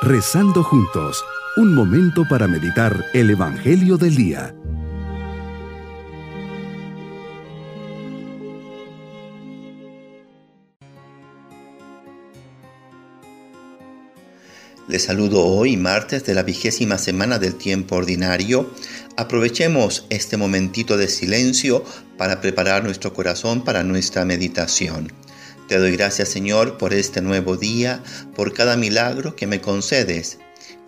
Rezando juntos, un momento para meditar el Evangelio del Día. Les saludo hoy, martes de la vigésima semana del tiempo ordinario. Aprovechemos este momentito de silencio para preparar nuestro corazón para nuestra meditación. Te doy gracias Señor por este nuevo día, por cada milagro que me concedes.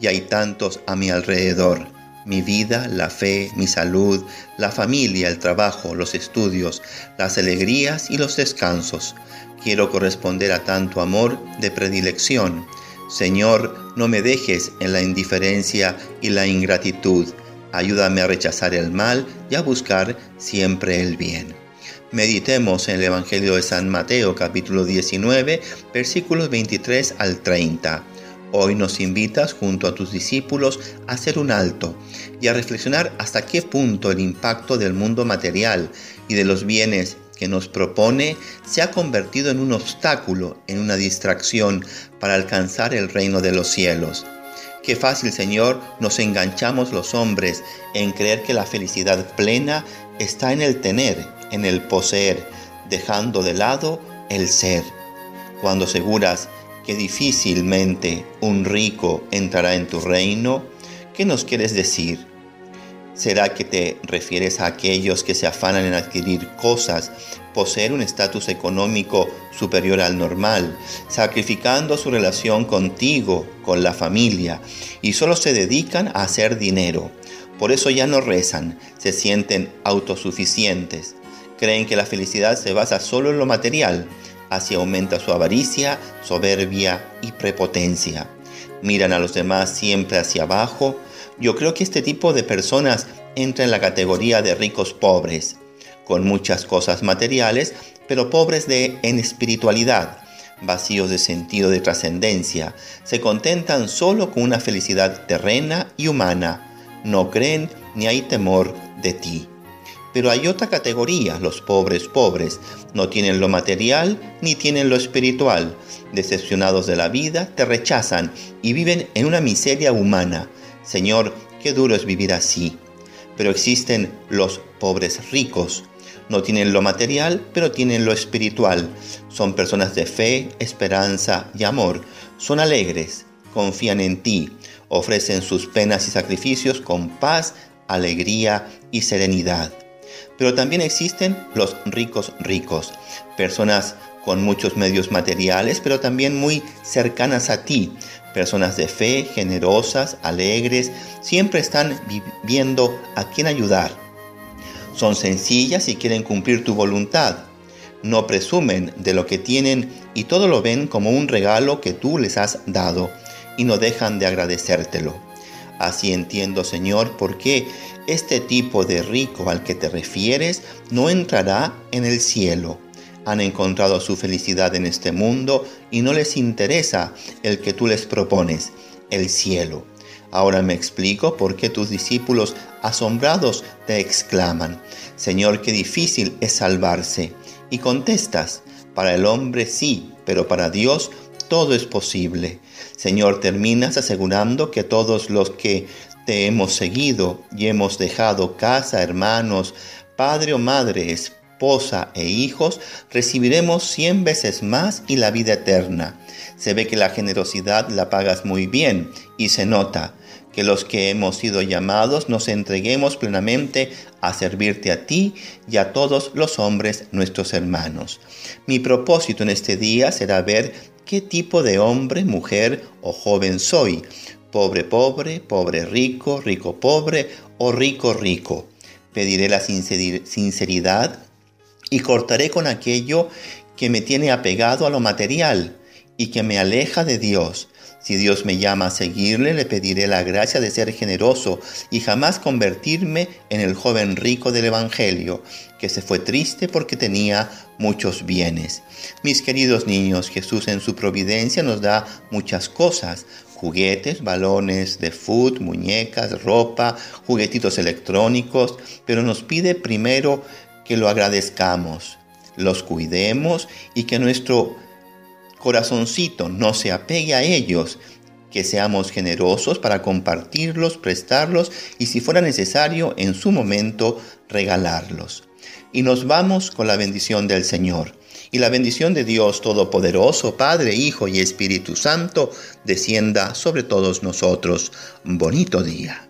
Y hay tantos a mi alrededor. Mi vida, la fe, mi salud, la familia, el trabajo, los estudios, las alegrías y los descansos. Quiero corresponder a tanto amor de predilección. Señor, no me dejes en la indiferencia y la ingratitud. Ayúdame a rechazar el mal y a buscar siempre el bien. Meditemos en el Evangelio de San Mateo capítulo 19 versículos 23 al 30. Hoy nos invitas junto a tus discípulos a hacer un alto y a reflexionar hasta qué punto el impacto del mundo material y de los bienes que nos propone se ha convertido en un obstáculo, en una distracción para alcanzar el reino de los cielos. Qué fácil, Señor, nos enganchamos los hombres en creer que la felicidad plena está en el tener en el poseer, dejando de lado el ser. Cuando aseguras que difícilmente un rico entrará en tu reino, ¿qué nos quieres decir? ¿Será que te refieres a aquellos que se afanan en adquirir cosas, poseer un estatus económico superior al normal, sacrificando su relación contigo, con la familia, y solo se dedican a hacer dinero? Por eso ya no rezan, se sienten autosuficientes, creen que la felicidad se basa solo en lo material, así aumenta su avaricia, soberbia y prepotencia. Miran a los demás siempre hacia abajo. Yo creo que este tipo de personas entra en la categoría de ricos pobres, con muchas cosas materiales, pero pobres de en espiritualidad, vacíos de sentido de trascendencia, se contentan solo con una felicidad terrena y humana, no creen ni hay temor de ti. Pero hay otra categoría, los pobres pobres. No tienen lo material ni tienen lo espiritual. Decepcionados de la vida, te rechazan y viven en una miseria humana. Señor, qué duro es vivir así. Pero existen los pobres ricos. No tienen lo material, pero tienen lo espiritual. Son personas de fe, esperanza y amor. Son alegres, confían en ti, ofrecen sus penas y sacrificios con paz, alegría y serenidad. Pero también existen los ricos ricos, personas con muchos medios materiales, pero también muy cercanas a ti, personas de fe, generosas, alegres, siempre están viendo a quién ayudar. Son sencillas y quieren cumplir tu voluntad. No presumen de lo que tienen y todo lo ven como un regalo que tú les has dado y no dejan de agradecértelo. Así entiendo, Señor, por qué este tipo de rico al que te refieres no entrará en el cielo. Han encontrado su felicidad en este mundo y no les interesa el que tú les propones, el cielo. Ahora me explico por qué tus discípulos asombrados te exclaman, Señor, qué difícil es salvarse. Y contestas, para el hombre sí, pero para Dios todo es posible. Señor, terminas asegurando que todos los que te hemos seguido y hemos dejado casa, hermanos, padre o madre, esposa e hijos, recibiremos cien veces más y la vida eterna. Se ve que la generosidad la pagas muy bien y se nota que los que hemos sido llamados nos entreguemos plenamente a servirte a ti y a todos los hombres nuestros hermanos. Mi propósito en este día será ver qué tipo de hombre, mujer o joven soy. Pobre, pobre, pobre, rico, rico, pobre o rico, rico. Pediré la sinceridad y cortaré con aquello que me tiene apegado a lo material y que me aleja de Dios si Dios me llama a seguirle, le pediré la gracia de ser generoso y jamás convertirme en el joven rico del Evangelio, que se fue triste porque tenía muchos bienes. Mis queridos niños, Jesús en su providencia nos da muchas cosas, juguetes, balones de fútbol, muñecas, ropa, juguetitos electrónicos, pero nos pide primero que lo agradezcamos, los cuidemos y que nuestro corazoncito no se apegue a ellos que seamos generosos para compartirlos, prestarlos y si fuera necesario en su momento regalarlos. Y nos vamos con la bendición del Señor. Y la bendición de Dios Todopoderoso, Padre, Hijo y Espíritu Santo, descienda sobre todos nosotros. Bonito día.